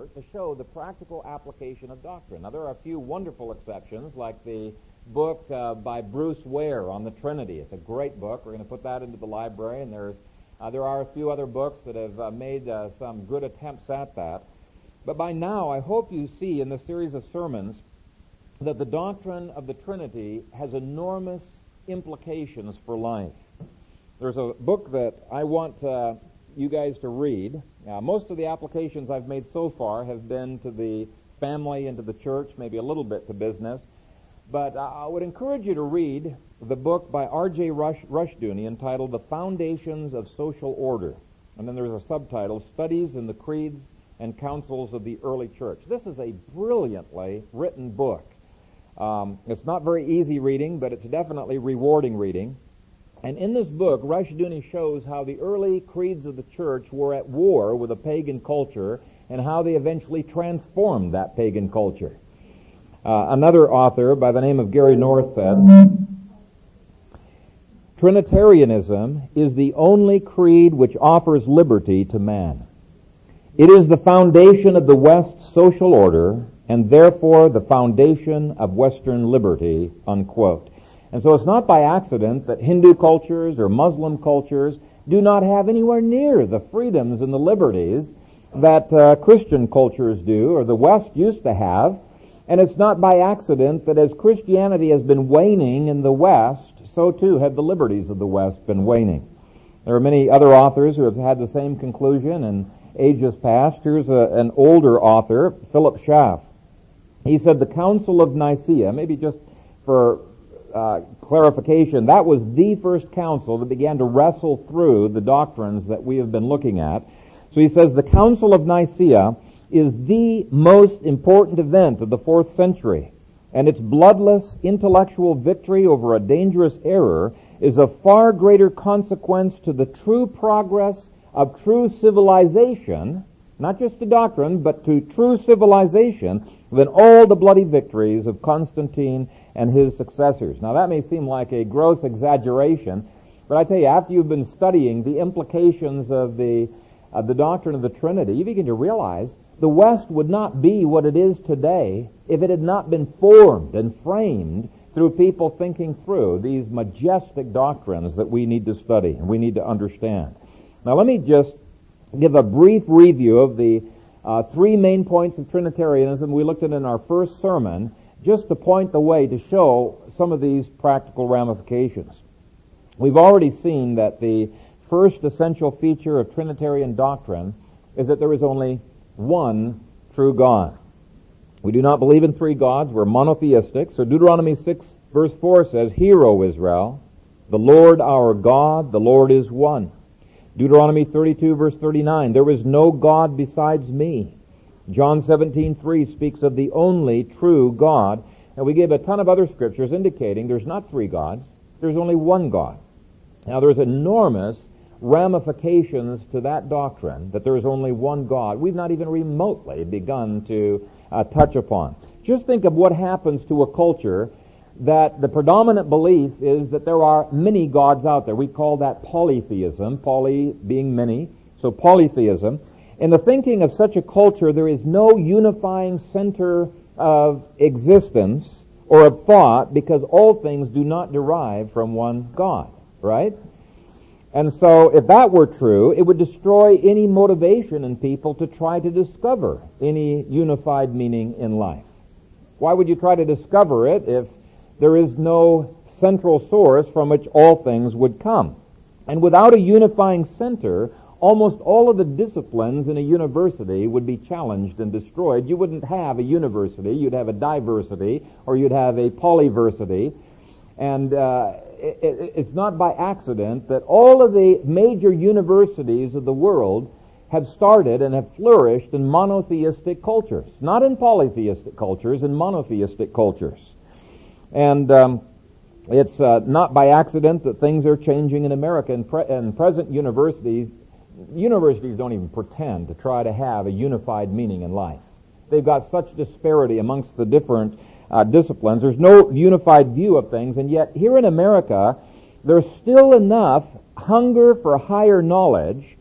effort to show the practical application of doctrine. Now, there are a few wonderful exceptions, like the book uh, by Bruce Ware on the Trinity. It's a great book. We're going to put that into the library, and there's uh, there are a few other books that have uh, made uh, some good attempts at that. But by now, I hope you see in the series of sermons that the doctrine of the Trinity has enormous implications for life. There's a book that I want uh, you guys to read. Most of the applications I've made so far have been to the family and to the church, maybe a little bit to business. But I would encourage you to read the book by R.J. Rush, Rushdoony entitled The Foundations of Social Order. And then there's a subtitle, Studies in the Creeds and Councils of the Early Church. This is a brilliantly written book. Um, it's not very easy reading, but it's definitely rewarding reading. And in this book, Rushdoony shows how the early creeds of the church were at war with a pagan culture and how they eventually transformed that pagan culture. Uh, another author by the name of Gary North said, Trinitarianism is the only creed which offers liberty to man. It is the foundation of the West social order and therefore the foundation of Western liberty, unquote. And so it's not by accident that Hindu cultures or Muslim cultures do not have anywhere near the freedoms and the liberties that uh, Christian cultures do or the West used to have. And it's not by accident that as Christianity has been waning in the West, so too have the liberties of the West been waning. There are many other authors who have had the same conclusion in ages past. Here's a, an older author, Philip Schaff. He said the Council of Nicaea, maybe just for uh, clarification, that was the first council that began to wrestle through the doctrines that we have been looking at. So he says the Council of Nicaea is the most important event of the fourth century, and its bloodless intellectual victory over a dangerous error is of far greater consequence to the true progress of true civilization, not just to doctrine, but to true civilization, than all the bloody victories of Constantine and his successors. Now that may seem like a gross exaggeration, but I tell you, after you've been studying the implications of the, of the doctrine of the Trinity, you begin to realize the West would not be what it is today if it had not been formed and framed through people thinking through these majestic doctrines that we need to study and we need to understand. Now let me just give a brief review of the uh, three main points of Trinitarianism we looked at in our first sermon, just to point the way to show some of these practical ramifications. We've already seen that the first essential feature of Trinitarian doctrine is that there is only one true God. We do not believe in three gods. We're monotheistic. So Deuteronomy 6 verse 4 says, Hear, O Israel, the Lord our God, the Lord is one. Deuteronomy 32 verse 39, there is no God besides me. John 17:3 speaks of the only true God, and we gave a ton of other scriptures indicating there's not three gods, there's only one God. Now there's enormous ramifications to that doctrine that there is only one God. We've not even remotely begun to uh, touch upon. Just think of what happens to a culture that the predominant belief is that there are many gods out there. We call that polytheism, poly being many, so polytheism. In the thinking of such a culture, there is no unifying center of existence or of thought because all things do not derive from one God, right? And so if that were true, it would destroy any motivation in people to try to discover any unified meaning in life. Why would you try to discover it if there is no central source from which all things would come. And without a unifying center, almost all of the disciplines in a university would be challenged and destroyed. You wouldn't have a university, you'd have a diversity, or you'd have a polyversity. And uh, it, it, it's not by accident that all of the major universities of the world have started and have flourished in monotheistic cultures, not in polytheistic cultures, in monotheistic cultures. And um, it's uh, not by accident that things are changing in America. And, pre- and present universities, universities don't even pretend to try to have a unified meaning in life. They've got such disparity amongst the different uh, disciplines. There's no unified view of things, and yet here in America, there's still enough hunger for higher knowledge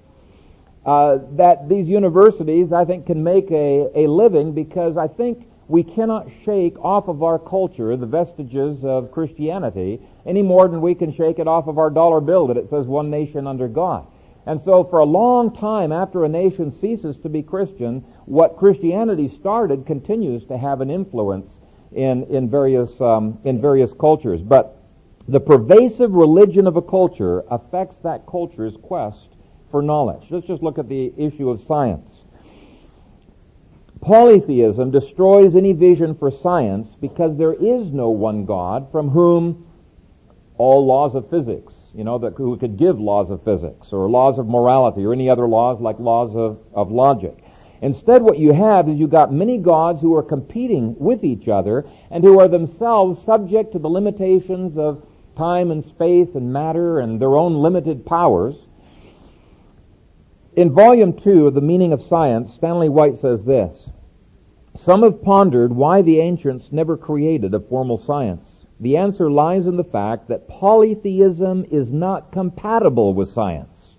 uh, that these universities, I think, can make a, a living because I think we cannot shake off of our culture the vestiges of Christianity any more than we can shake it off of our dollar bill that it says one nation under God. And so for a long time after a nation ceases to be Christian, what Christianity started continues to have an influence in, in, various, um, in various cultures. But the pervasive religion of a culture affects that culture's quest for knowledge. Let's just look at the issue of science. Polytheism destroys any vision for science because there is no one God from whom all laws of physics, you know, that who could give laws of physics or laws of morality or any other laws like laws of, of logic. Instead, what you have is you've got many gods who are competing with each other and who are themselves subject to the limitations of time and space and matter and their own limited powers. In volume two of The Meaning of Science, Stanley White says this, Some have pondered why the ancients never created a formal science. The answer lies in the fact that polytheism is not compatible with science.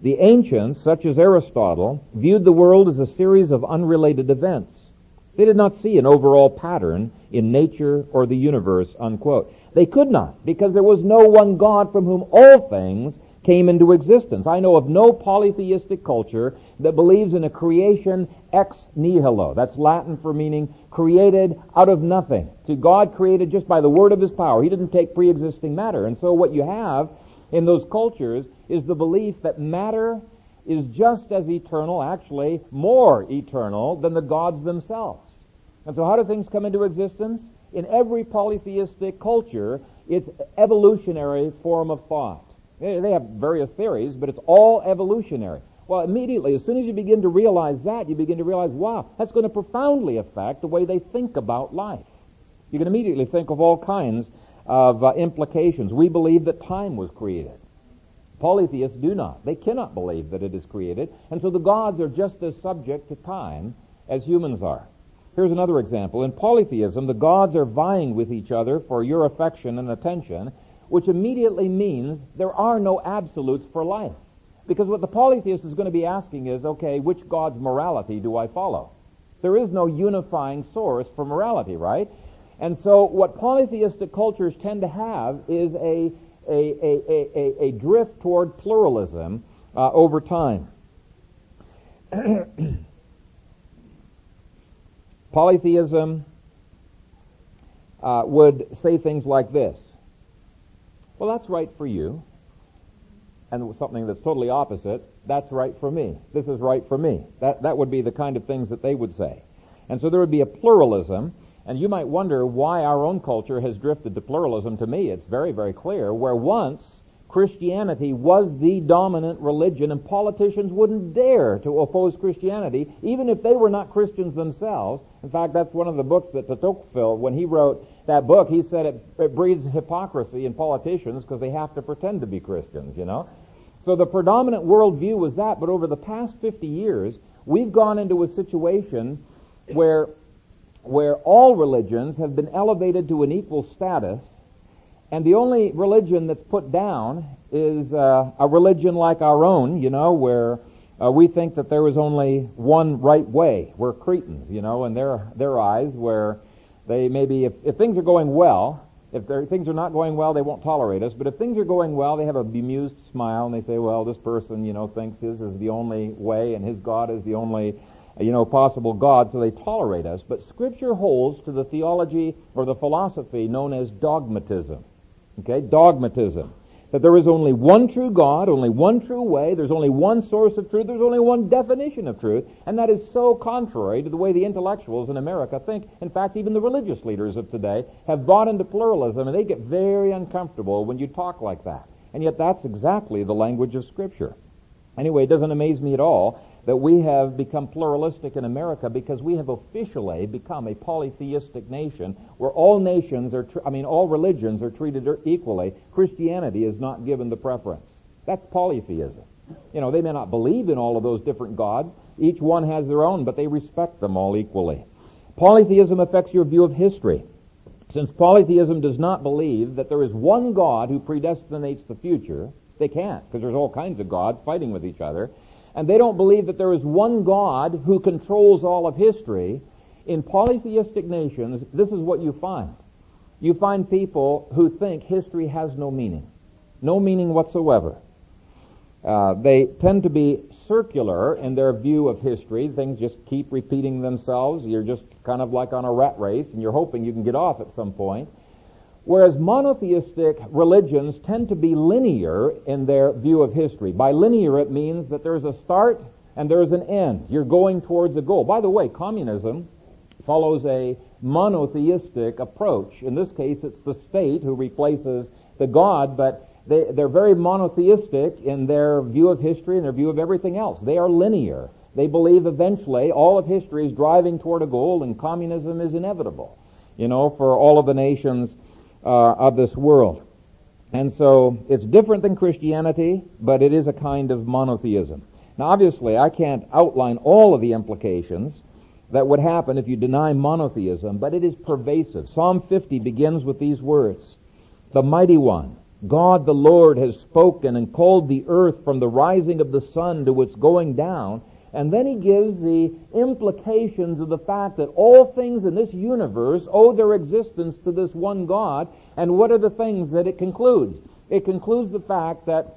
The ancients, such as Aristotle, viewed the world as a series of unrelated events. They did not see an overall pattern in nature or the universe, unquote. They could not, because there was no one God from whom all things came into existence. I know of no polytheistic culture that believes in a creation ex nihilo. That's Latin for meaning created out of nothing. To God created just by the word of his power. He didn't take pre-existing matter. And so what you have in those cultures is the belief that matter is just as eternal, actually more eternal than the gods themselves. And so how do things come into existence? In every polytheistic culture, it's evolutionary form of thought. They have various theories, but it's all evolutionary. Well, immediately, as soon as you begin to realize that, you begin to realize, wow, that's going to profoundly affect the way they think about life. You can immediately think of all kinds of uh, implications. We believe that time was created. Polytheists do not. They cannot believe that it is created. And so the gods are just as subject to time as humans are. Here's another example. In polytheism, the gods are vying with each other for your affection and attention, which immediately means there are no absolutes for life. Because what the polytheist is going to be asking is, okay, which God's morality do I follow? There is no unifying source for morality, right? And so what polytheistic cultures tend to have is a, a, a, a, a drift toward pluralism uh, over time. Polytheism uh, would say things like this well, that's right for you. And something that's totally opposite, that's right for me. This is right for me. That, that would be the kind of things that they would say. And so there would be a pluralism, and you might wonder why our own culture has drifted to pluralism. To me, it's very, very clear. Where once Christianity was the dominant religion, and politicians wouldn't dare to oppose Christianity, even if they were not Christians themselves. In fact, that's one of the books that Tocqueville, when he wrote that book, he said it, it breeds hypocrisy in politicians because they have to pretend to be Christians, you know. So the predominant worldview was that, but over the past 50 years, we've gone into a situation where, where all religions have been elevated to an equal status, and the only religion that's put down is uh, a religion like our own, you know, where uh, we think that there is only one right way. We're cretins, you know, in their, their eyes, where they maybe, if, if things are going well, if things are not going well, they won't tolerate us. But if things are going well, they have a bemused smile and they say, well, this person, you know, thinks his is the only way and his God is the only, you know, possible God, so they tolerate us. But Scripture holds to the theology or the philosophy known as dogmatism. Okay? Dogmatism that there is only one true God, only one true way, there's only one source of truth, there's only one definition of truth, and that is so contrary to the way the intellectuals in America think. In fact, even the religious leaders of today have bought into pluralism, and they get very uncomfortable when you talk like that. And yet that's exactly the language of Scripture. Anyway, it doesn't amaze me at all that we have become pluralistic in America because we have officially become a polytheistic nation where all nations are, tr- I mean, all religions are treated er-, equally. Christianity is not given the preference. That's polytheism. You know, they may not believe in all of those different gods. Each one has their own, but they respect them all equally. Polytheism affects your view of history. Since polytheism does not believe that there is one God who predestinates the future, they can't, because there's all kinds of gods fighting with each other. And they don't believe that there is one God who controls all of history, in polytheistic nations, this is what you find. You find people who think history has no meaning. No meaning whatsoever. Uh, they tend to be circular in their view of history. Things just keep repeating themselves. You're just kind of like on a rat race, and you're hoping you can get off at some point. Whereas monotheistic religions tend to be linear in their view of history. By linear, it means that there's a start and there's an end. You're going towards a goal. By the way, communism follows a monotheistic approach. In this case, it's the state who replaces the God, but they, they're very monotheistic in their view of history and their view of everything else. They are linear. They believe eventually all of history is driving toward a goal and communism is inevitable, you know, for all of the nations uh, of this world. And so it's different than Christianity, but it is a kind of monotheism. Now obviously I can't outline all of the implications that would happen if you deny monotheism, but it is pervasive. Psalm 50 begins with these words. The mighty one, God the Lord has spoken and called the earth from the rising of the sun to its going down. And then he gives the implications of the fact that all things in this universe owe their existence to this one God. And what are the things that it concludes? It concludes the fact that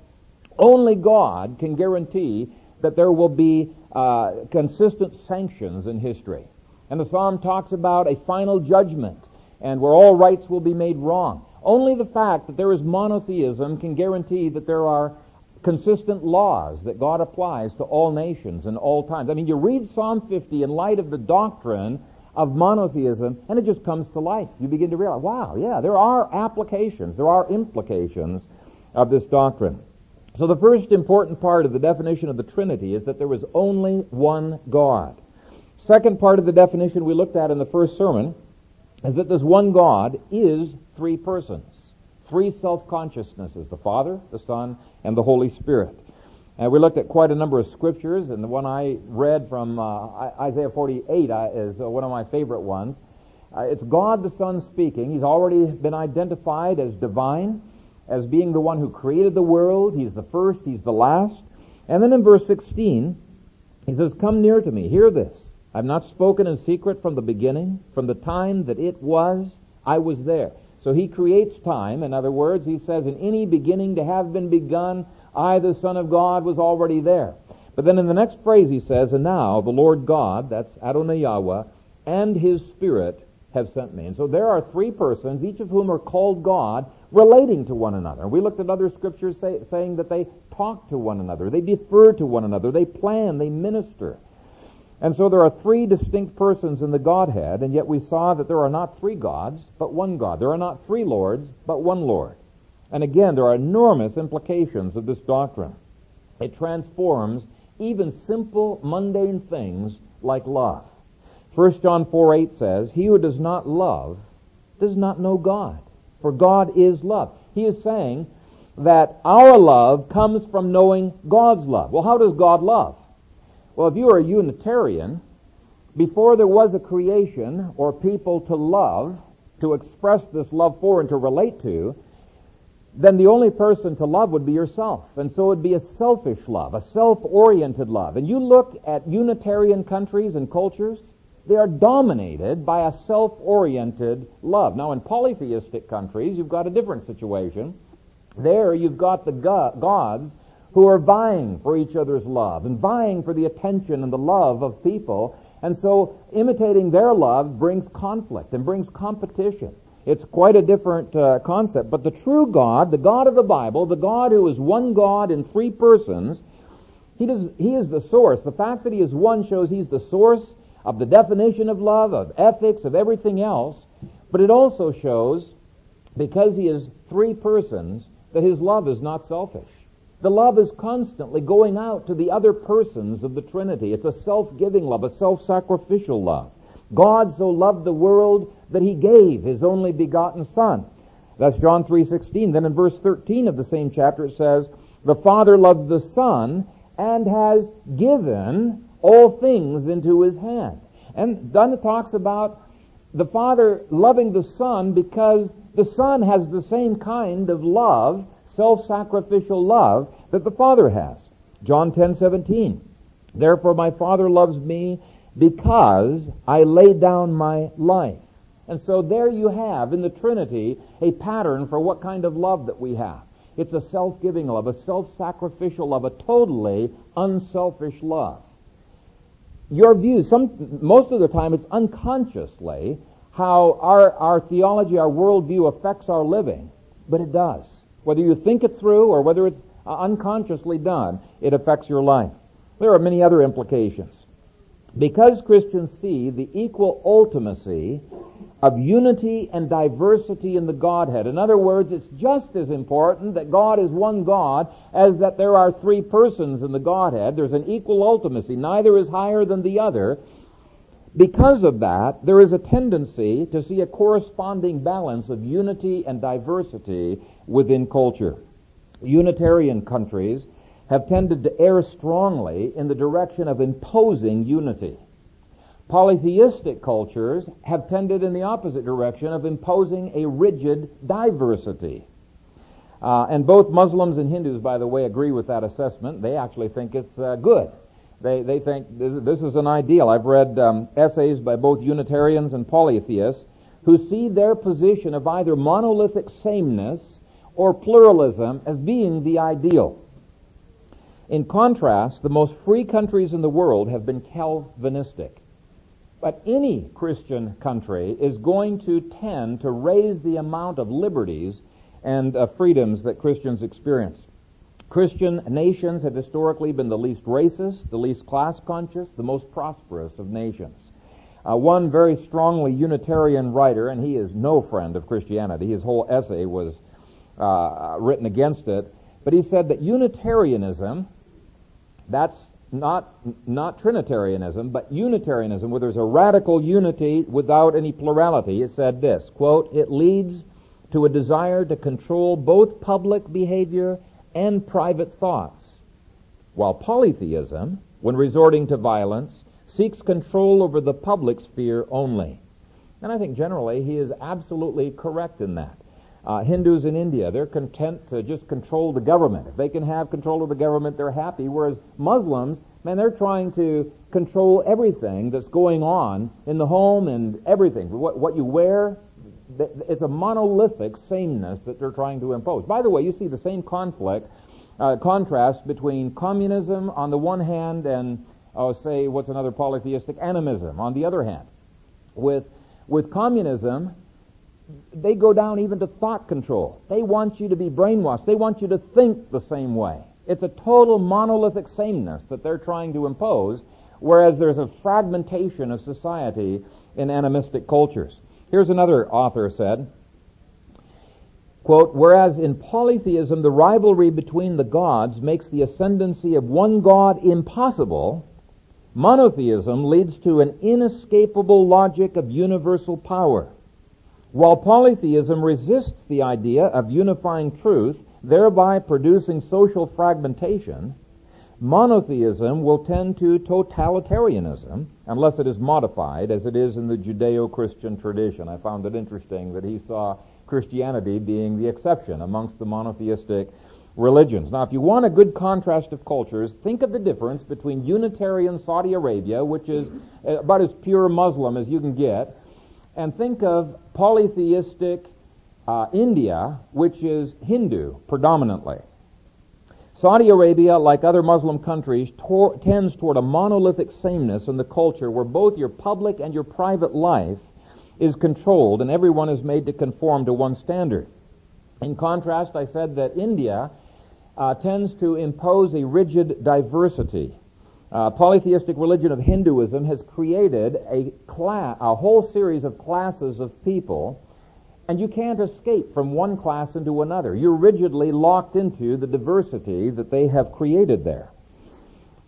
only God can guarantee that there will be uh, consistent sanctions in history. And the psalm talks about a final judgment and where all rights will be made wrong. Only the fact that there is monotheism can guarantee that there are consistent laws that God applies to all nations and all times. I mean, you read Psalm 50 in light of the doctrine of monotheism, and it just comes to life. You begin to realize, wow, yeah, there are applications, there are implications of this doctrine. So the first important part of the definition of the Trinity is that there is only one God. Second part of the definition we looked at in the first sermon is that this one God is three persons three self-consciousnesses, the Father, the Son, and the Holy Spirit. And we looked at quite a number of scriptures, and the one I read from uh, Isaiah 48 uh, is uh, one of my favorite ones. Uh, it's God the Son speaking. He's already been identified as divine, as being the one who created the world. He's the first, he's the last. And then in verse 16, he says, Come near to me, hear this. I've not spoken in secret from the beginning, from the time that it was, I was there. So he creates time. In other words, he says, in any beginning to have been begun, I, the Son of God, was already there. But then in the next phrase he says, and now the Lord God, that's Adonai Yahweh, and his Spirit have sent me. And so there are three persons, each of whom are called God, relating to one another. We looked at other scriptures say, saying that they talk to one another, they defer to one another, they plan, they minister. And so there are three distinct persons in the Godhead, and yet we saw that there are not three gods, but one God. There are not three Lords, but one Lord. And again, there are enormous implications of this doctrine. It transforms even simple, mundane things like love. 1 John 4 8 says, He who does not love does not know God, for God is love. He is saying that our love comes from knowing God's love. Well, how does God love? Well, if you are a Unitarian, before there was a creation or people to love, to express this love for and to relate to, then the only person to love would be yourself. And so it would be a selfish love, a self-oriented love. And you look at Unitarian countries and cultures, they are dominated by a self-oriented love. Now in polytheistic countries, you've got a different situation. There you've got the gods who are vying for each other's love and vying for the attention and the love of people. And so imitating their love brings conflict and brings competition. It's quite a different uh, concept. But the true God, the God of the Bible, the God who is one God in three persons, he, does, he is the source. The fact that he is one shows he's the source of the definition of love, of ethics, of everything else. But it also shows, because he is three persons, that his love is not selfish. The love is constantly going out to the other persons of the Trinity. It's a self-giving love, a self-sacrificial love. God so loved the world that he gave his only begotten son. That's John 3:16. Then in verse 13 of the same chapter it says, "The Father loves the Son and has given all things into his hand." And then it talks about the Father loving the Son because the Son has the same kind of love self-sacrificial love that the Father has. John 10:17. Therefore my Father loves me because I lay down my life. And so there you have in the Trinity a pattern for what kind of love that we have. It's a self-giving love, a self-sacrificial love, a totally unselfish love. Your view, some, most of the time it's unconsciously how our, our theology, our worldview affects our living, but it does. Whether you think it through or whether it's uh, unconsciously done, it affects your life. There are many other implications. Because Christians see the equal ultimacy of unity and diversity in the Godhead. In other words, it's just as important that God is one God as that there are three persons in the Godhead. There's an equal ultimacy. Neither is higher than the other. Because of that, there is a tendency to see a corresponding balance of unity and diversity within culture. Unitarian countries have tended to err strongly in the direction of imposing unity. Polytheistic cultures have tended in the opposite direction of imposing a rigid diversity. Uh, and both Muslims and Hindus, by the way, agree with that assessment. They actually think it's uh, good they, they think this is an ideal. I've read um, essays by both Unitarians and polytheists who see their position of either monolithic sameness or pluralism as being the ideal. In contrast, the most free countries in the world have been Calvinistic. But any Christian country is going to tend to raise the amount of liberties and uh, freedoms that Christians experience. Christian nations have historically been the least racist, the least class conscious, the most prosperous of nations. Uh, one very strongly Unitarian writer, and he is no friend of Christianity, his whole essay was uh, written against it, but he said that Unitarianism, that's not, not Trinitarianism, but Unitarianism, where there's a radical unity without any plurality, it said this, quote, it leads to a desire to control both public behavior and private thoughts, while polytheism, when resorting to violence, seeks control over the public sphere only. And I think generally he is absolutely correct in that. Uh, Hindus in India, they're content to just control the government. If they can have control of the government, they're happy. Whereas Muslims, man, they're trying to control everything that's going on in the home and everything. What, what you wear, it's a monolithic sameness that they're trying to impose. By the way, you see the same conflict, uh, contrast between communism on the one hand and, oh, say, what's another polytheistic animism on the other hand. With, with communism, they go down even to thought control. They want you to be brainwashed. They want you to think the same way. It's a total monolithic sameness that they're trying to impose, whereas there's a fragmentation of society in animistic cultures. Here's another author said, quote, whereas in polytheism the rivalry between the gods makes the ascendancy of one god impossible, monotheism leads to an inescapable logic of universal power. While polytheism resists the idea of unifying truth, thereby producing social fragmentation, Monotheism will tend to totalitarianism unless it is modified as it is in the Judeo-Christian tradition. I found it interesting that he saw Christianity being the exception amongst the monotheistic religions. Now, if you want a good contrast of cultures, think of the difference between Unitarian Saudi Arabia, which is uh, about as pure Muslim as you can get, and think of polytheistic uh, India, which is Hindu predominantly. Saudi Arabia, like other Muslim countries, tor- tends toward a monolithic sameness in the culture where both your public and your private life is controlled and everyone is made to conform to one standard. In contrast, I said that India uh, tends to impose a rigid diversity. Uh, polytheistic religion of Hinduism has created a, class, a whole series of classes of people and you can't escape from one class into another. You're rigidly locked into the diversity that they have created there.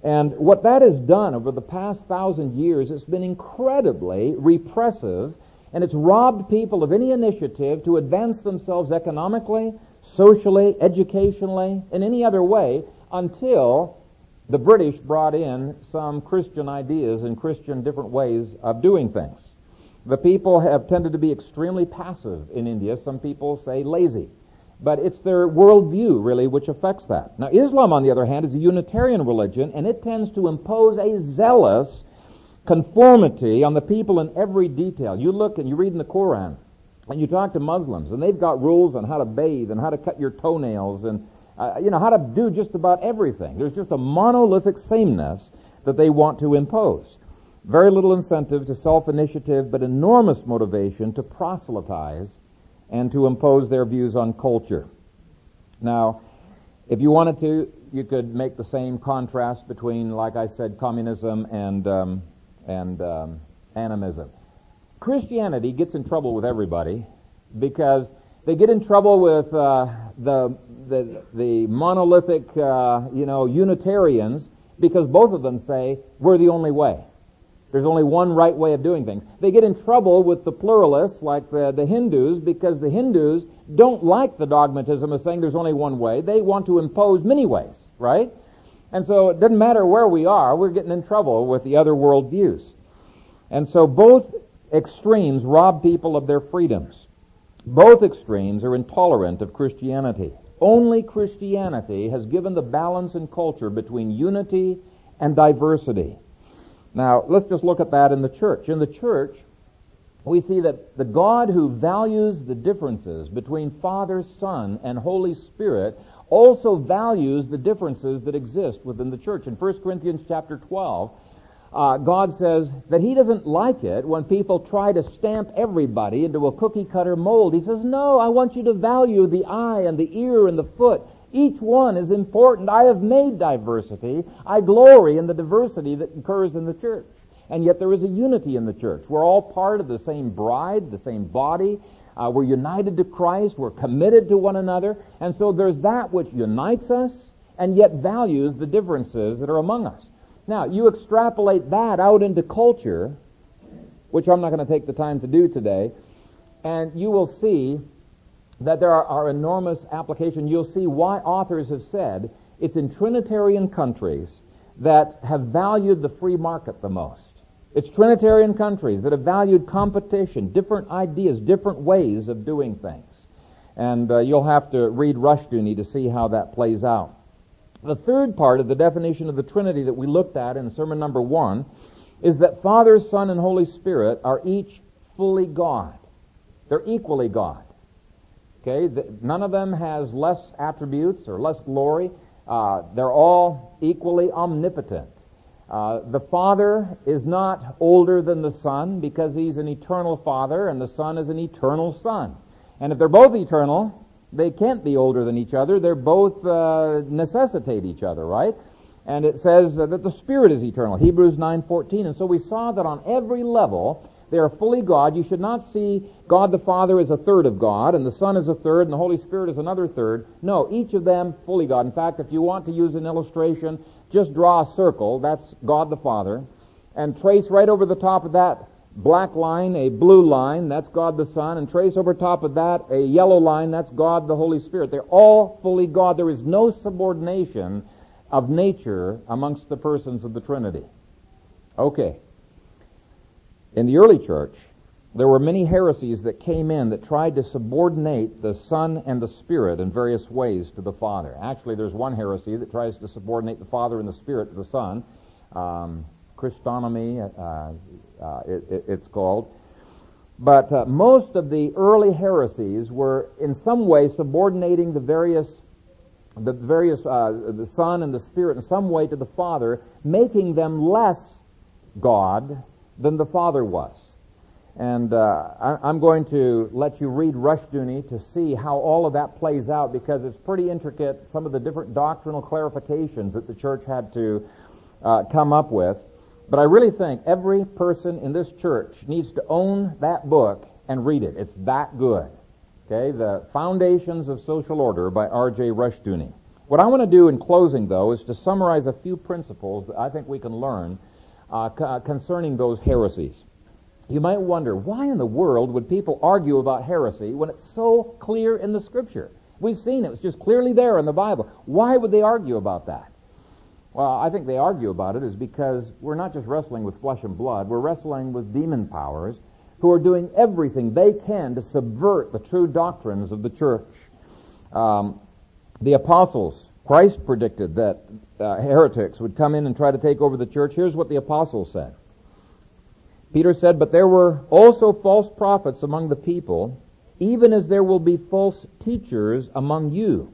And what that has done over the past thousand years, it's been incredibly repressive, and it's robbed people of any initiative to advance themselves economically, socially, educationally, in any other way until the British brought in some Christian ideas and Christian different ways of doing things. The people have tended to be extremely passive in India. Some people say lazy. But it's their worldview, really, which affects that. Now, Islam, on the other hand, is a Unitarian religion, and it tends to impose a zealous conformity on the people in every detail. You look and you read in the Quran, and you talk to Muslims, and they've got rules on how to bathe and how to cut your toenails and, uh, you know, how to do just about everything. There's just a monolithic sameness that they want to impose. Very little incentive to self-initiative, but enormous motivation to proselytize and to impose their views on culture. Now, if you wanted to, you could make the same contrast between, like I said, communism and um, and um, animism. Christianity gets in trouble with everybody because they get in trouble with uh, the, the the monolithic, uh, you know, Unitarians because both of them say we're the only way. There's only one right way of doing things. They get in trouble with the pluralists, like the, the Hindus, because the Hindus don't like the dogmatism of saying there's only one way. They want to impose many ways, right? And so it doesn't matter where we are, we're getting in trouble with the other world views. And so both extremes rob people of their freedoms. Both extremes are intolerant of Christianity. Only Christianity has given the balance in culture between unity and diversity. Now, let's just look at that in the church. In the church, we see that the God who values the differences between Father, Son, and Holy Spirit also values the differences that exist within the church. In 1 Corinthians chapter 12, uh, God says that He doesn't like it when people try to stamp everybody into a cookie cutter mold. He says, no, I want you to value the eye and the ear and the foot each one is important. I have made diversity. I glory in the diversity that occurs in the church. And yet there is a unity in the church. We're all part of the same bride, the same body. Uh, we're united to Christ. We're committed to one another. And so there's that which unites us and yet values the differences that are among us. Now, you extrapolate that out into culture, which I'm not going to take the time to do today, and you will see that there are, are enormous applications. You'll see why authors have said it's in Trinitarian countries that have valued the free market the most. It's Trinitarian countries that have valued competition, different ideas, different ways of doing things. And uh, you'll have to read Rushdoony to see how that plays out. The third part of the definition of the Trinity that we looked at in sermon number one is that Father, Son, and Holy Spirit are each fully God. They're equally God. Okay, none of them has less attributes or less glory. Uh, they're all equally omnipotent. Uh, the Father is not older than the Son because He's an eternal Father and the Son is an eternal Son. And if they're both eternal, they can't be older than each other. They're both uh, necessitate each other, right? And it says that the Spirit is eternal, Hebrews 9:14. And so we saw that on every level, they are fully God. You should not see God the Father as a third of God, and the Son as a third, and the Holy Spirit as another third. No, each of them fully God. In fact, if you want to use an illustration, just draw a circle. That's God the Father. And trace right over the top of that black line a blue line. That's God the Son. And trace over top of that a yellow line. That's God the Holy Spirit. They're all fully God. There is no subordination of nature amongst the persons of the Trinity. Okay. In the early church, there were many heresies that came in that tried to subordinate the Son and the Spirit in various ways to the Father. Actually, there's one heresy that tries to subordinate the Father and the Spirit to the Son. Um, Christonomy, uh, uh, it, it, it's called. But uh, most of the early heresies were in some way subordinating the various the various uh, the Son and the Spirit in some way to the Father, making them less God than the Father was. And uh, I, am going to let you read Rushdoony to see how all of that plays out because it's pretty intricate, some of the different doctrinal clarifications that the church had to uh, come up with. But I really think every person in this church needs to own that book and read it. It's that good. Okay, The Foundations of Social Order by R.J. Rushdoony. What I want to do in closing, though, is to summarize a few principles that I think we can learn uh, c- concerning those heresies. You might wonder, why in the world would people argue about heresy when it's so clear in the Scripture? We've seen it. It's just clearly there in the Bible. Why would they argue about that? Well, I think they argue about it is because we're not just wrestling with flesh and blood, we're wrestling with demon powers who are doing everything they can to subvert the true doctrines of the church. Um, the apostles, Christ predicted that uh, heretics would come in and try to take over the church. Here's what the apostles said. Peter said, But there were also false prophets among the people, even as there will be false teachers among you,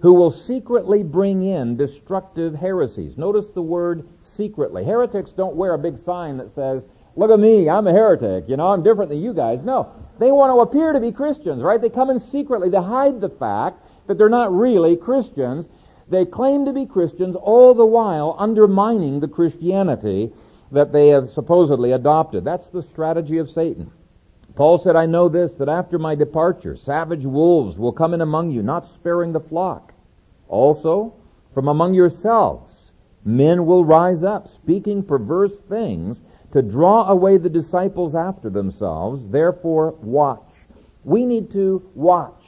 who will secretly bring in destructive heresies. Notice the word secretly. Heretics don't wear a big sign that says, Look at me, I'm a heretic, you know, I'm different than you guys. No. They want to appear to be Christians, right? They come in secretly. to hide the fact that they're not really Christians. They claim to be Christians all the while undermining the Christianity that they have supposedly adopted. That's the strategy of Satan. Paul said, I know this, that after my departure, savage wolves will come in among you, not sparing the flock. Also, from among yourselves, men will rise up, speaking perverse things, to draw away the disciples after themselves. Therefore, watch. We need to watch.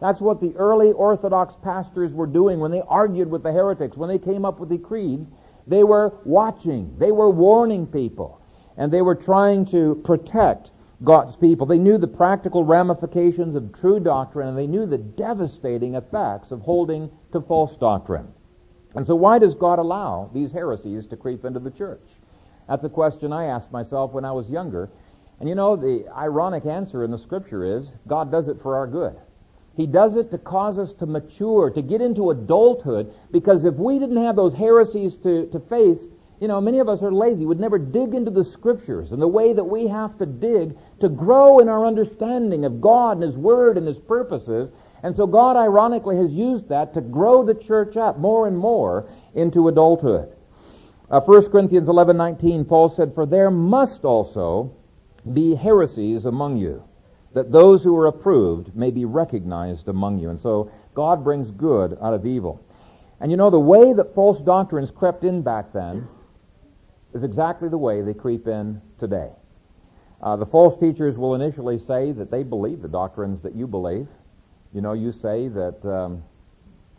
That's what the early Orthodox pastors were doing when they argued with the heretics, when they came up with the creeds. They were watching. They were warning people. And they were trying to protect God's people. They knew the practical ramifications of true doctrine and they knew the devastating effects of holding to false doctrine. And so why does God allow these heresies to creep into the church? That's a question I asked myself when I was younger. And you know, the ironic answer in the scripture is God does it for our good. He does it to cause us to mature, to get into adulthood, because if we didn't have those heresies to, to face, you know, many of us are lazy, would never dig into the scriptures and the way that we have to dig to grow in our understanding of God and His Word and His purposes. And so God ironically has used that to grow the church up more and more into adulthood. Uh, 1 Corinthians 11:19 Paul said for there must also be heresies among you that those who are approved may be recognized among you. And so God brings good out of evil. And you know, the way that false doctrines crept in back then is exactly the way they creep in today. Uh, the false teachers will initially say that they believe the doctrines that you believe. You know, you say that, um,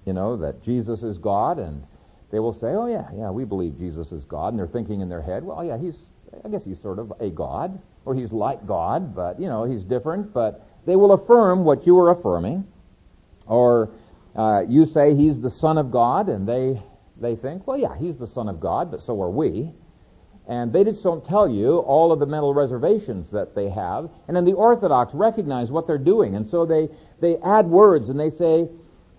you know, that Jesus is God, and they will say, oh yeah, yeah, we believe Jesus is God, and they're thinking in their head, well, yeah, he's, I guess he's sort of a God or he's like God, but, you know, he's different, but they will affirm what you are affirming. Or uh, you say he's the Son of God, and they, they think, well, yeah, he's the Son of God, but so are we. And they just don't tell you all of the mental reservations that they have. And then the Orthodox recognize what they're doing. And so they, they add words and they say,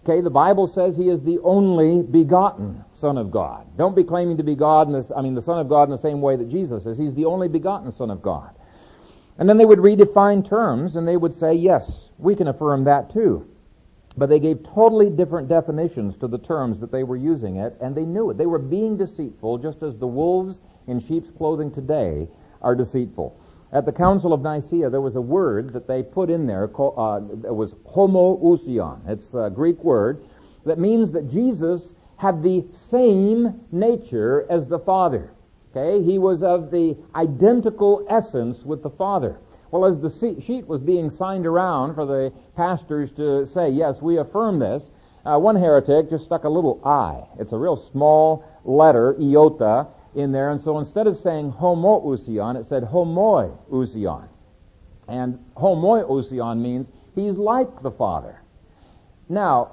okay, the Bible says he is the only begotten Son of God. Don't be claiming to be God in this, I mean, the Son of God in the same way that Jesus is. He's the only begotten Son of God. And then they would redefine terms and they would say, yes, we can affirm that too. But they gave totally different definitions to the terms that they were using it, and they knew it. They were being deceitful, just as the wolves in sheep's clothing today are deceitful. At the Council of Nicaea, there was a word that they put in there. Uh, it was homoousion. It's a Greek word that means that Jesus had the same nature as the Father. Okay, he was of the identical essence with the Father. Well, as the sheet was being signed around for the pastors to say, yes, we affirm this, uh, one heretic just stuck a little I. It's a real small letter, iota, in there, and so instead of saying homoousion, it said homoiousion. And homoiousion means he's like the Father. Now,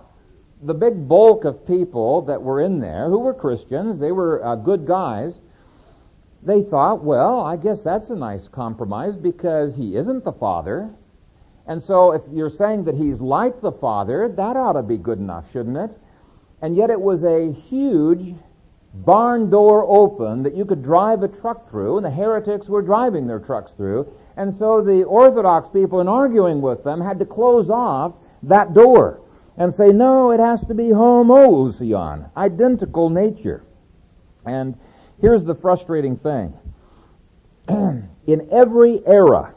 the big bulk of people that were in there, who were Christians, they were uh, good guys, they thought, well, I guess that's a nice compromise because he isn't the Father. And so if you're saying that he's like the Father, that ought to be good enough, shouldn't it? And yet it was a huge barn door open that you could drive a truck through, and the heretics were driving their trucks through. And so the Orthodox people, in arguing with them, had to close off that door and say, no, it has to be homoousion, identical nature. And Here's the frustrating thing. in every era,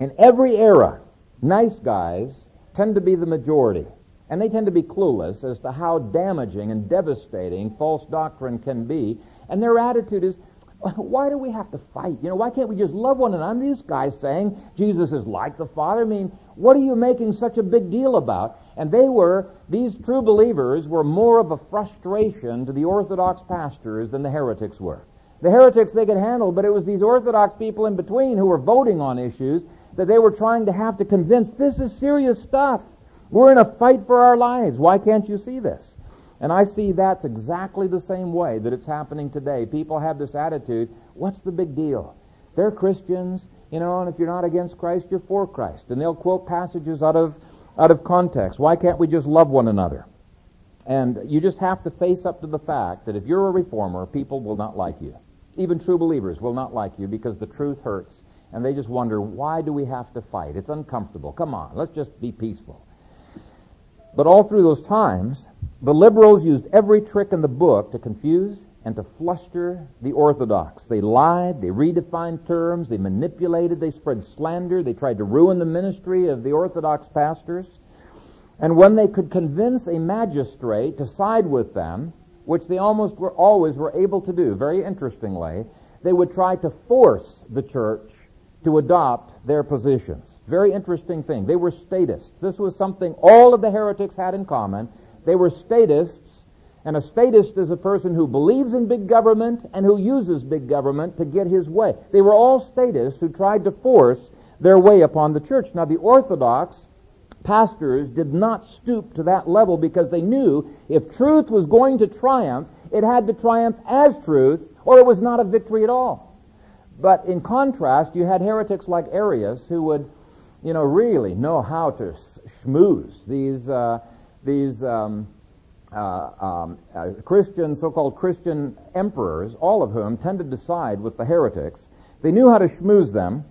in every era, nice guys tend to be the majority. And they tend to be clueless as to how damaging and devastating false doctrine can be. And their attitude is, why do we have to fight? You know, why can't we just love one another? These guys saying Jesus is like the Father. I mean, what are you making such a big deal about? And they were, these true believers were more of a frustration to the Orthodox pastors than the heretics were. The heretics they could handle, but it was these Orthodox people in between who were voting on issues that they were trying to have to convince this is serious stuff. We're in a fight for our lives. Why can't you see this? And I see that's exactly the same way that it's happening today. People have this attitude, what's the big deal? They're Christians, you know, and if you're not against Christ, you're for Christ. And they'll quote passages out of, out of context. Why can't we just love one another? And you just have to face up to the fact that if you're a reformer, people will not like you. Even true believers will not like you because the truth hurts. And they just wonder, why do we have to fight? It's uncomfortable. Come on, let's just be peaceful. But all through those times, the liberals used every trick in the book to confuse and to fluster the Orthodox. They lied, they redefined terms, they manipulated, they spread slander, they tried to ruin the ministry of the Orthodox pastors. And when they could convince a magistrate to side with them, which they almost were always were able to do, very interestingly, they would try to force the church to adopt their positions. Very interesting thing. They were statists. This was something all of the heretics had in common. They were statists and a statist is a person who believes in big government and who uses big government to get his way. They were all statists who tried to force their way upon the church. Now, the Orthodox pastors did not stoop to that level because they knew if truth was going to triumph, it had to triumph as truth, or it was not a victory at all. But in contrast, you had heretics like Arius who would, you know, really know how to schmooze these, uh, these, um, uh, um, uh, Christian, so-called Christian emperors, all of whom tended to side with the heretics. They knew how to schmooze them,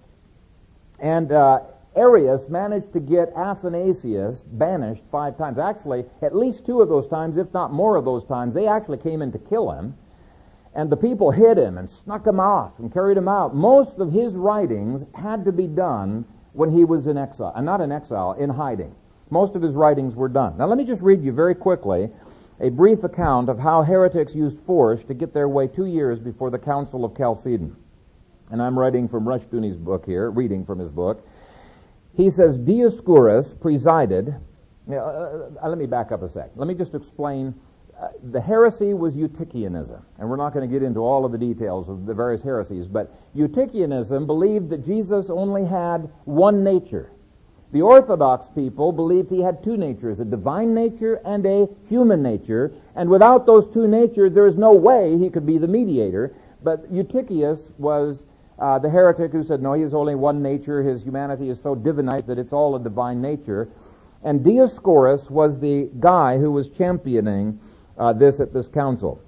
and uh, Arius managed to get Athanasius banished five times. Actually, at least two of those times, if not more of those times, they actually came in to kill him. And the people hid him and snuck him off and carried him out. Most of his writings had to be done when he was in exile, and not in exile, in hiding. Most of his writings were done. Now let me just read you very quickly a brief account of how heretics used force to get their way two years before the Council of Chalcedon. And I'm writing from Rushdoony's book here, reading from his book. He says, Dioscorus presided. Uh, uh, let me back up a sec. Let me just explain. Uh, the heresy was Eutychianism, and we're not going to get into all of the details of the various heresies, but Eutychianism believed that Jesus only had one nature. The Orthodox people believed he had two natures, a divine nature and a human nature, and without those two natures, there is no way he could be the mediator. But Eutychius was uh, the heretic who said, no, he has only one nature. His humanity is so divinized that it's all a divine nature. And Dioscorus was the guy who was championing uh, this at this council.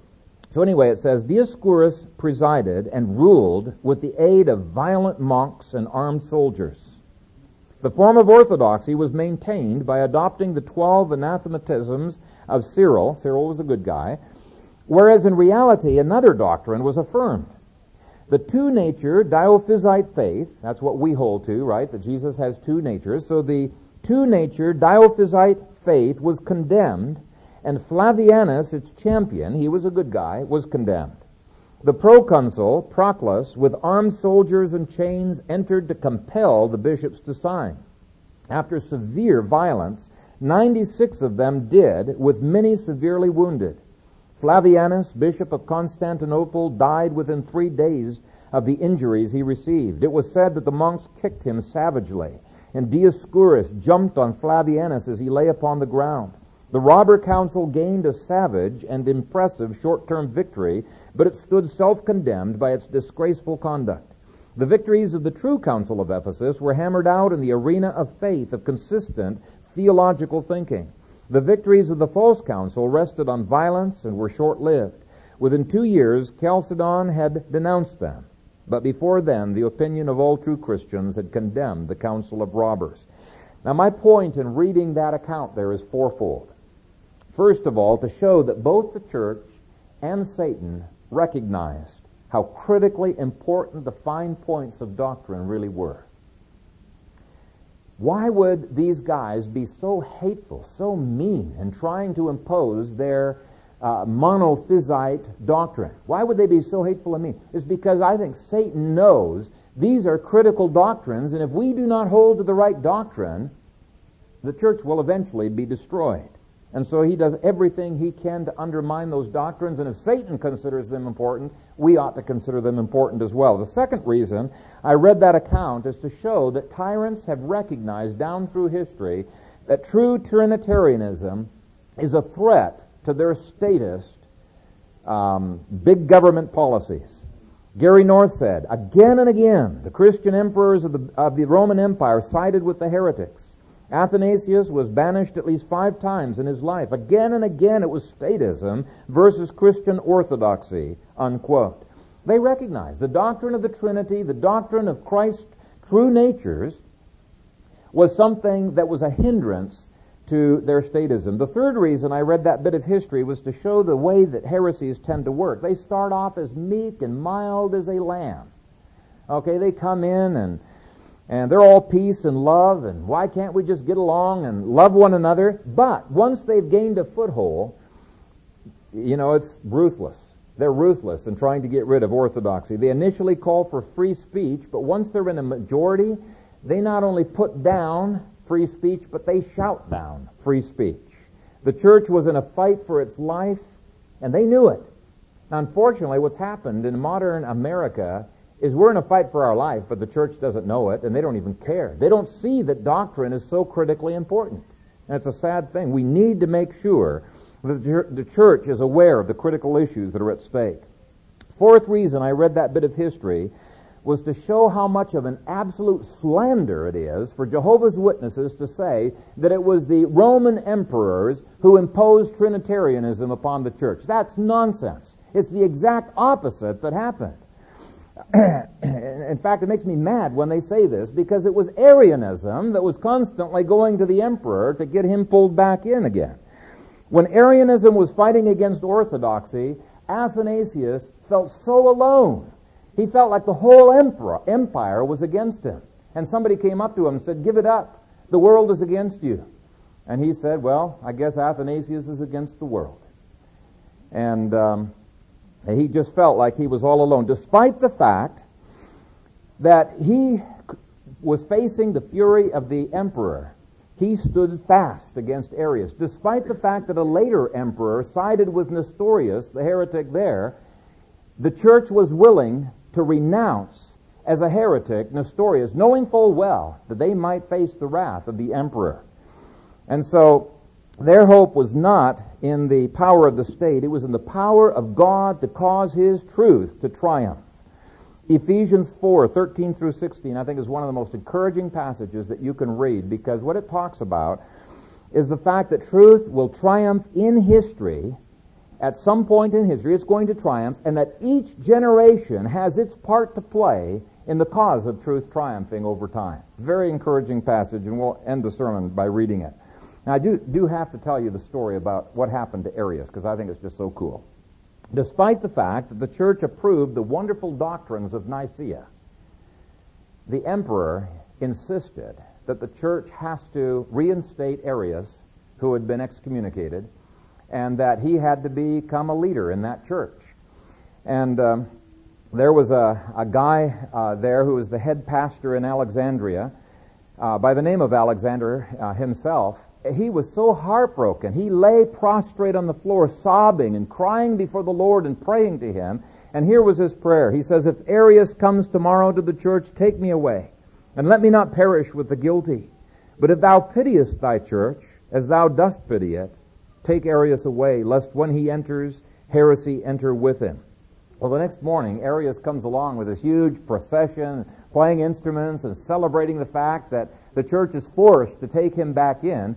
So anyway, it says, Dioscorus presided and ruled with the aid of violent monks and armed soldiers. The form of orthodoxy was maintained by adopting the twelve anathematisms of Cyril. Cyril was a good guy. Whereas in reality, another doctrine was affirmed. The two nature Diophysite faith, that's what we hold to, right? That Jesus has two natures. So the two nature Diophysite faith was condemned, and Flavianus, its champion, he was a good guy, was condemned. The proconsul, Proclus, with armed soldiers and chains, entered to compel the bishops to sign. After severe violence, 96 of them did, with many severely wounded. Flavianus, bishop of Constantinople, died within three days of the injuries he received. It was said that the monks kicked him savagely, and Dioscorus jumped on Flavianus as he lay upon the ground. The robber council gained a savage and impressive short-term victory but it stood self-condemned by its disgraceful conduct. The victories of the true Council of Ephesus were hammered out in the arena of faith, of consistent theological thinking. The victories of the false council rested on violence and were short-lived. Within two years, Chalcedon had denounced them. But before then, the opinion of all true Christians had condemned the council of robbers. Now, my point in reading that account there is fourfold. First of all, to show that both the church and Satan recognized how critically important the fine points of doctrine really were. Why would these guys be so hateful, so mean, in trying to impose their uh, monophysite doctrine? Why would they be so hateful and mean? It's because I think Satan knows these are critical doctrines, and if we do not hold to the right doctrine, the church will eventually be destroyed. And so he does everything he can to undermine those doctrines. And if Satan considers them important, we ought to consider them important as well. The second reason I read that account is to show that tyrants have recognized down through history that true Trinitarianism is a threat to their statist um, big government policies. Gary North said, again and again, the Christian emperors of the, of the Roman Empire sided with the heretics. Athanasius was banished at least five times in his life. Again and again it was statism versus Christian orthodoxy, unquote. They recognized the doctrine of the Trinity, the doctrine of Christ's true natures, was something that was a hindrance to their statism. The third reason I read that bit of history was to show the way that heresies tend to work. They start off as meek and mild as a lamb. Okay, they come in and and they're all peace and love and why can't we just get along and love one another? But once they've gained a foothold, you know, it's ruthless. They're ruthless in trying to get rid of orthodoxy. They initially call for free speech, but once they're in a majority, they not only put down free speech, but they shout down free speech. The church was in a fight for its life, and they knew it. Unfortunately, what's happened in modern America is we're in a fight for our life, but the church doesn't know it, and they don't even care. They don't see that doctrine is so critically important. And it's a sad thing. We need to make sure that the church is aware of the critical issues that are at stake. Fourth reason I read that bit of history was to show how much of an absolute slander it is for Jehovah's Witnesses to say that it was the Roman emperors who imposed Trinitarianism upon the church. That's nonsense. It's the exact opposite that happened. in fact, it makes me mad when they say this because it was Arianism that was constantly going to the emperor to get him pulled back in again. When Arianism was fighting against orthodoxy, Athanasius felt so alone. He felt like the whole emperor, empire was against him. And somebody came up to him and said, Give it up. The world is against you. And he said, Well, I guess Athanasius is against the world. And um, he just felt like he was all alone, despite the fact that he was facing the fury of the emperor. He stood fast against Arius, despite the fact that a later emperor sided with Nestorius, the heretic there. The church was willing to renounce as a heretic Nestorius, knowing full well that they might face the wrath of the emperor. And so their hope was not in the power of the state, it was in the power of God to cause His truth to triumph. Ephesians 4, 13 through 16, I think is one of the most encouraging passages that you can read because what it talks about is the fact that truth will triumph in history. At some point in history, it's going to triumph, and that each generation has its part to play in the cause of truth triumphing over time. Very encouraging passage, and we'll end the sermon by reading it. Now, I do, do have to tell you the story about what happened to Arius because I think it's just so cool. Despite the fact that the church approved the wonderful doctrines of Nicaea, the emperor insisted that the church has to reinstate Arius, who had been excommunicated, and that he had to become a leader in that church. And um, there was a, a guy uh, there who was the head pastor in Alexandria uh, by the name of Alexander uh, himself, he was so heartbroken. He lay prostrate on the floor, sobbing and crying before the Lord and praying to him. And here was his prayer. He says, If Arius comes tomorrow to the church, take me away, and let me not perish with the guilty. But if thou pitiest thy church, as thou dost pity it, take Arius away, lest when he enters, heresy enter with him. Well, the next morning, Arius comes along with this huge procession, playing instruments and celebrating the fact that the church is forced to take him back in.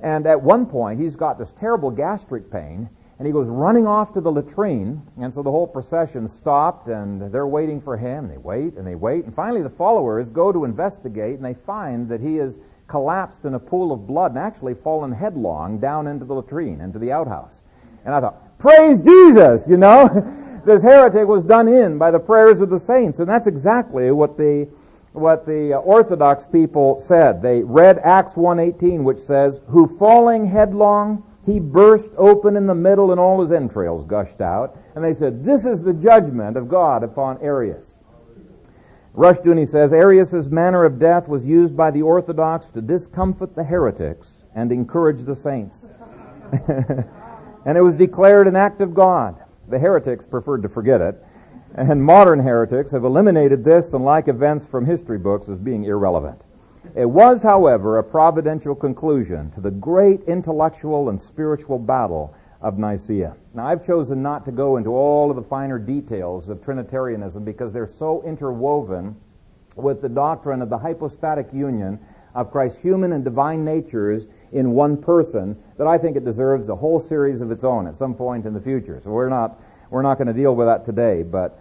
And at one point, he's got this terrible gastric pain, and he goes running off to the latrine. And so the whole procession stopped, and they're waiting for him. And they wait and they wait. And finally, the followers go to investigate, and they find that he is collapsed in a pool of blood and actually fallen headlong down into the latrine, into the outhouse. And I thought, praise Jesus, you know? this heretic was done in by the prayers of the saints. And that's exactly what the what the uh, Orthodox people said. They read Acts 1.18 which says, Who falling headlong, he burst open in the middle and all his entrails gushed out. And they said, This is the judgment of God upon Arius. Rushdoony says, Arius' manner of death was used by the Orthodox to discomfit the heretics and encourage the saints. and it was declared an act of God. The heretics preferred to forget it. And modern heretics have eliminated this and like events from history books as being irrelevant. It was, however, a providential conclusion to the great intellectual and spiritual battle of Nicaea. Now, I've chosen not to go into all of the finer details of Trinitarianism because they're so interwoven with the doctrine of the hypostatic union of Christ's human and divine natures in one person that I think it deserves a whole series of its own at some point in the future. So we're not, we're not going to deal with that today, but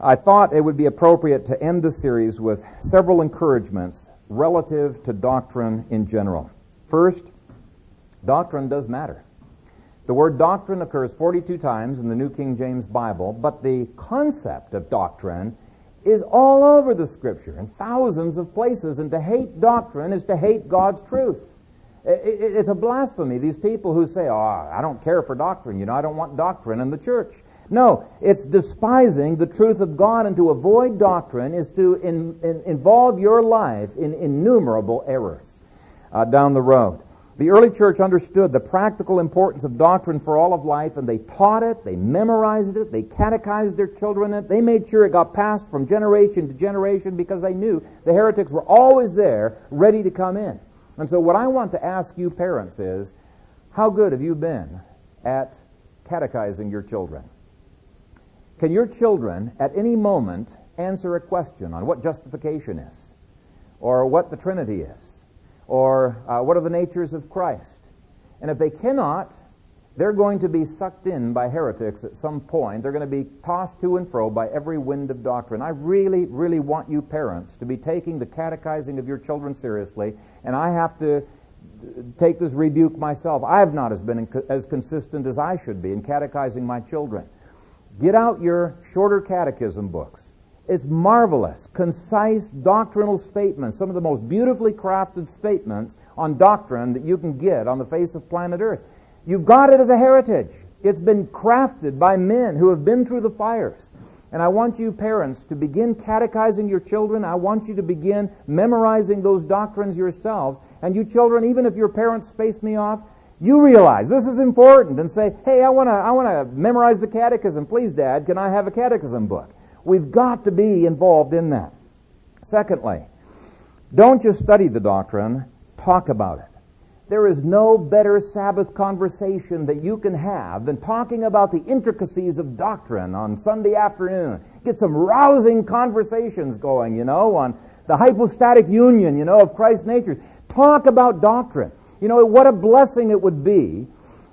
I thought it would be appropriate to end the series with several encouragements relative to doctrine in general. First, doctrine does matter. The word doctrine occurs 42 times in the New King James Bible, but the concept of doctrine is all over the scripture in thousands of places, and to hate doctrine is to hate God's truth. It's a blasphemy. These people who say, oh, I don't care for doctrine, you know, I don't want doctrine in the church. No, it's despising the truth of God, and to avoid doctrine is to in, in, involve your life in innumerable errors uh, down the road. The early church understood the practical importance of doctrine for all of life, and they taught it, they memorized it, they catechized their children it, they made sure it got passed from generation to generation because they knew the heretics were always there, ready to come in. And so, what I want to ask you parents is how good have you been at catechizing your children? Can your children at any moment answer a question on what justification is, or what the Trinity is? or uh, what are the natures of Christ? And if they cannot, they're going to be sucked in by heretics at some point. They're going to be tossed to and fro by every wind of doctrine. I really, really want you parents to be taking the catechizing of your children seriously, and I have to take this rebuke myself. I have not as been as consistent as I should be in catechizing my children. Get out your shorter catechism books. It's marvelous, concise doctrinal statements, some of the most beautifully crafted statements on doctrine that you can get on the face of planet Earth. You've got it as a heritage. It's been crafted by men who have been through the fires. And I want you parents to begin catechizing your children. I want you to begin memorizing those doctrines yourselves. And you children, even if your parents space me off, you realize this is important and say, hey, I want to I want to memorize the catechism. Please, Dad, can I have a catechism book? We've got to be involved in that. Secondly, don't just study the doctrine, talk about it. There is no better Sabbath conversation that you can have than talking about the intricacies of doctrine on Sunday afternoon. Get some rousing conversations going, you know, on the hypostatic union, you know, of Christ's nature. Talk about doctrine. You know, what a blessing it would be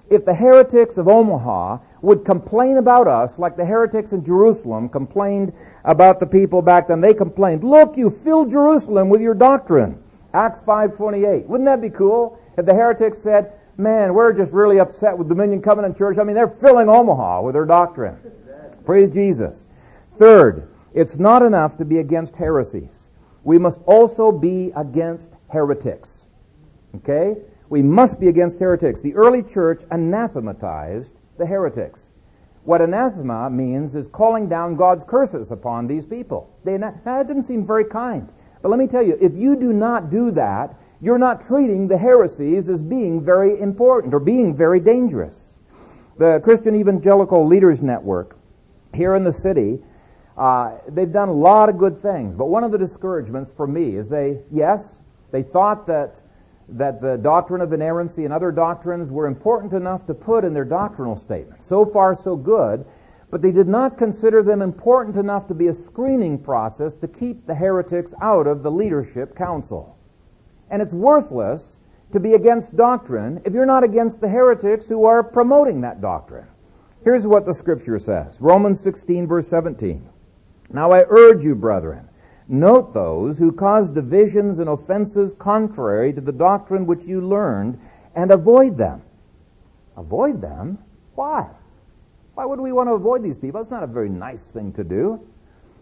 if the heretics of Omaha would complain about us like the heretics in Jerusalem complained about the people back then. They complained, look, you filled Jerusalem with your doctrine. Acts 5.28. Wouldn't that be cool if the heretics said, man, we're just really upset with Dominion Covenant Church. I mean, they're filling Omaha with their doctrine. Praise Jesus. Third, it's not enough to be against heresies. We must also be against heretics. Okay? We must be against heretics. The early church anathematized the heretics. What anathema means is calling down God's curses upon these people. They, that didn't seem very kind. But let me tell you, if you do not do that, you're not treating the heresies as being very important or being very dangerous. The Christian Evangelical Leaders Network here in the city, uh, they've done a lot of good things. But one of the discouragements for me is they, yes, they thought that that the doctrine of inerrancy and other doctrines were important enough to put in their doctrinal statement. So far, so good, but they did not consider them important enough to be a screening process to keep the heretics out of the leadership council. And it's worthless to be against doctrine if you're not against the heretics who are promoting that doctrine. Here's what the scripture says Romans 16, verse 17. Now I urge you, brethren, Note those who cause divisions and offenses contrary to the doctrine which you learned and avoid them. Avoid them? Why? Why would we want to avoid these people? It's not a very nice thing to do.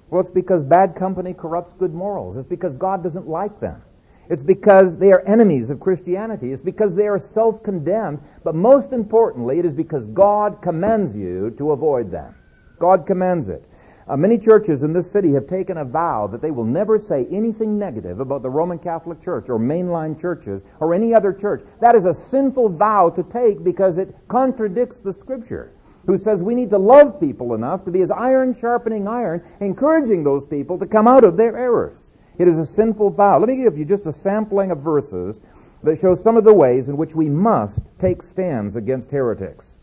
Well, it's because bad company corrupts good morals. It's because God doesn't like them. It's because they are enemies of Christianity. It's because they are self condemned. But most importantly, it is because God commands you to avoid them. God commands it. Uh, many churches in this city have taken a vow that they will never say anything negative about the Roman Catholic Church or mainline churches or any other church. That is a sinful vow to take because it contradicts the Scripture, who says we need to love people enough to be as iron sharpening iron, encouraging those people to come out of their errors. It is a sinful vow. Let me give you just a sampling of verses that show some of the ways in which we must take stands against heretics.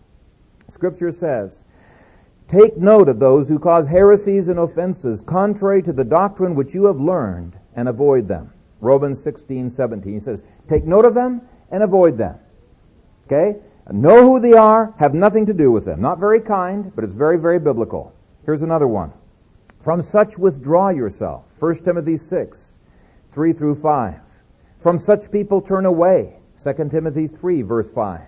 Scripture says, Take note of those who cause heresies and offenses contrary to the doctrine which you have learned and avoid them. Romans 16, 17. He says, Take note of them and avoid them. Okay? Know who they are, have nothing to do with them. Not very kind, but it's very, very biblical. Here's another one. From such withdraw yourself. 1 Timothy 6, 3 through 5. From such people turn away. 2 Timothy 3, verse 5.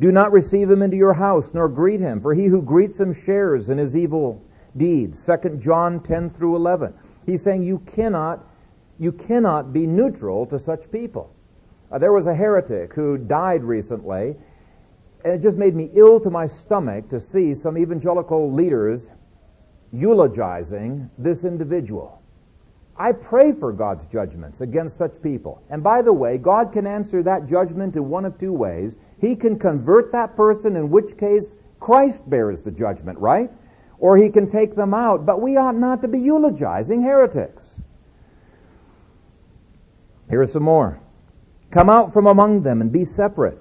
Do not receive him into your house, nor greet him, for he who greets him shares in his evil deeds. 2 John 10 through 11. He's saying you cannot, you cannot be neutral to such people. Uh, there was a heretic who died recently, and it just made me ill to my stomach to see some evangelical leaders eulogizing this individual. I pray for God's judgments against such people. And by the way, God can answer that judgment in one of two ways. He can convert that person, in which case Christ bears the judgment, right? Or he can take them out. But we ought not to be eulogizing heretics. Here are some more. Come out from among them and be separate.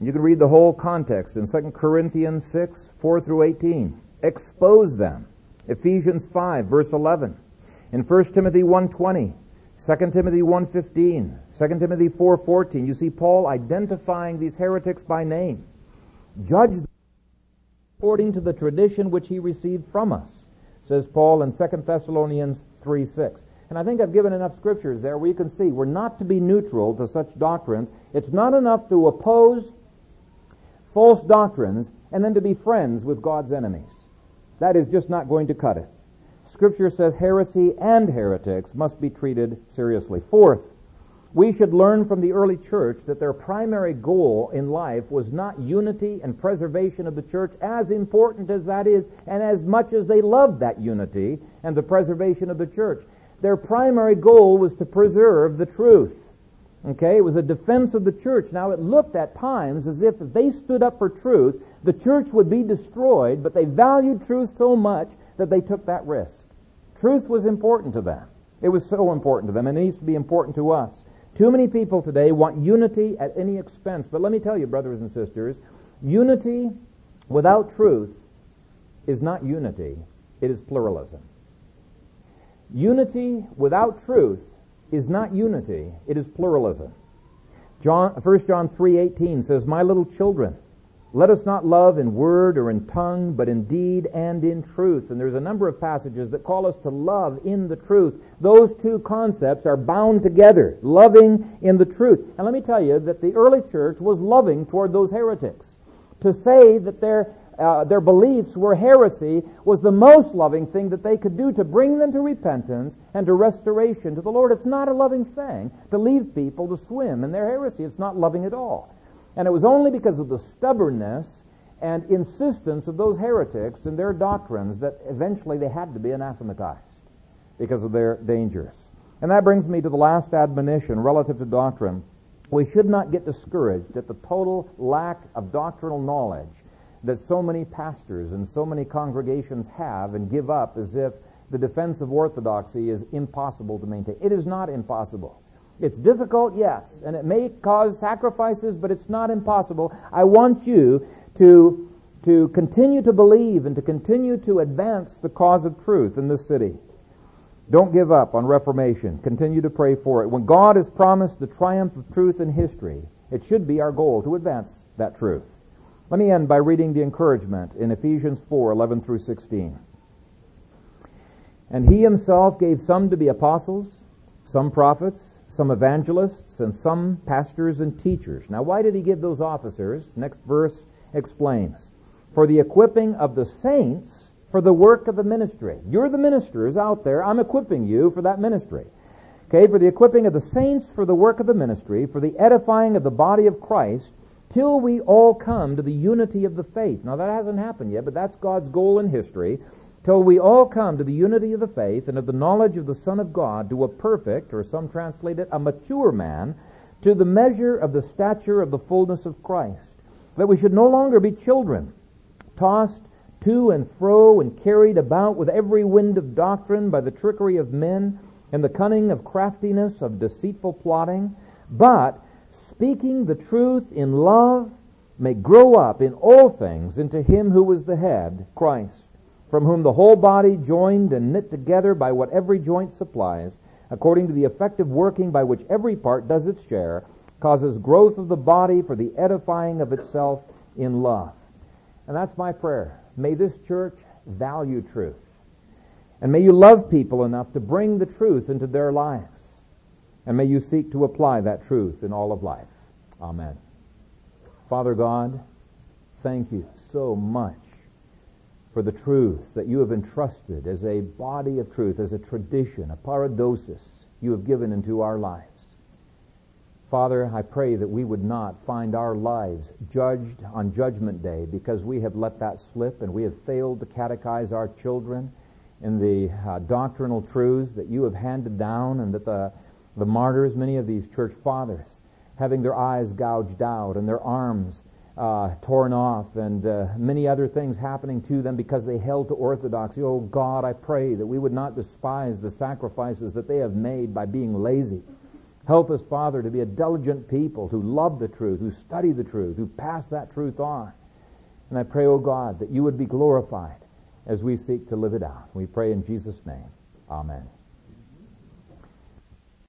You can read the whole context in 2 Corinthians 6, 4 through 18. Expose them. Ephesians 5, verse 11. In 1 Timothy 1.20, 2 Timothy 1.15, 2 Timothy 4.14, you see Paul identifying these heretics by name. Judge them according to the tradition which he received from us, says Paul in 2 Thessalonians 3.6. And I think I've given enough scriptures there where you can see we're not to be neutral to such doctrines. It's not enough to oppose false doctrines and then to be friends with God's enemies. That is just not going to cut it. Scripture says heresy and heretics must be treated seriously. Fourth, we should learn from the early church that their primary goal in life was not unity and preservation of the church, as important as that is, and as much as they loved that unity and the preservation of the church. Their primary goal was to preserve the truth. Okay, it was a defense of the church. Now it looked at times as if if they stood up for truth, the church would be destroyed, but they valued truth so much that they took that risk. Truth was important to them. It was so important to them, and it needs to be important to us. Too many people today want unity at any expense. But let me tell you, brothers and sisters, unity without truth is not unity, it is pluralism. Unity without truth is not unity, it is pluralism. John, 1 John 3.18 says, My little children, let us not love in word or in tongue, but in deed and in truth. And there's a number of passages that call us to love in the truth. Those two concepts are bound together, loving in the truth. And let me tell you that the early church was loving toward those heretics. To say that they're uh, their beliefs were heresy was the most loving thing that they could do to bring them to repentance and to restoration to the Lord. It's not a loving thing to leave people to swim in their heresy. It's not loving at all. And it was only because of the stubbornness and insistence of those heretics and their doctrines that eventually they had to be anathematized because of their dangers. And that brings me to the last admonition relative to doctrine. We should not get discouraged at the total lack of doctrinal knowledge that so many pastors and so many congregations have and give up as if the defense of orthodoxy is impossible to maintain. It is not impossible. It's difficult, yes, and it may cause sacrifices, but it's not impossible. I want you to, to continue to believe and to continue to advance the cause of truth in this city. Don't give up on Reformation. Continue to pray for it. When God has promised the triumph of truth in history, it should be our goal to advance that truth. Let me end by reading the encouragement in Ephesians 4 11 through 16. And he himself gave some to be apostles, some prophets, some evangelists, and some pastors and teachers. Now, why did he give those officers? Next verse explains. For the equipping of the saints for the work of the ministry. You're the ministers out there. I'm equipping you for that ministry. Okay, for the equipping of the saints for the work of the ministry, for the edifying of the body of Christ, till we all come to the unity of the faith. Now, that hasn't happened yet, but that's God's goal in history. Till we all come to the unity of the faith and of the knowledge of the Son of God, to a perfect, or some translate it, a mature man, to the measure of the stature of the fullness of Christ. That we should no longer be children, tossed to and fro and carried about with every wind of doctrine by the trickery of men and the cunning of craftiness, of deceitful plotting, but speaking the truth in love may grow up in all things into him who is the head, Christ, from whom the whole body, joined and knit together by what every joint supplies, according to the effective working by which every part does its share, causes growth of the body for the edifying of itself in love. And that's my prayer. May this church value truth. And may you love people enough to bring the truth into their lives. And may you seek to apply that truth in all of life. Amen. Father God, thank you so much for the truth that you have entrusted as a body of truth, as a tradition, a paradosis you have given into our lives. Father, I pray that we would not find our lives judged on Judgment Day because we have let that slip and we have failed to catechize our children in the uh, doctrinal truths that you have handed down and that the, the martyrs, many of these church fathers, having their eyes gouged out and their arms uh, torn off and uh, many other things happening to them because they held to orthodoxy. Oh God, I pray that we would not despise the sacrifices that they have made by being lazy. Help us, Father, to be a diligent people who love the truth, who study the truth, who pass that truth on. And I pray, oh God, that you would be glorified as we seek to live it out. We pray in Jesus' name. Amen.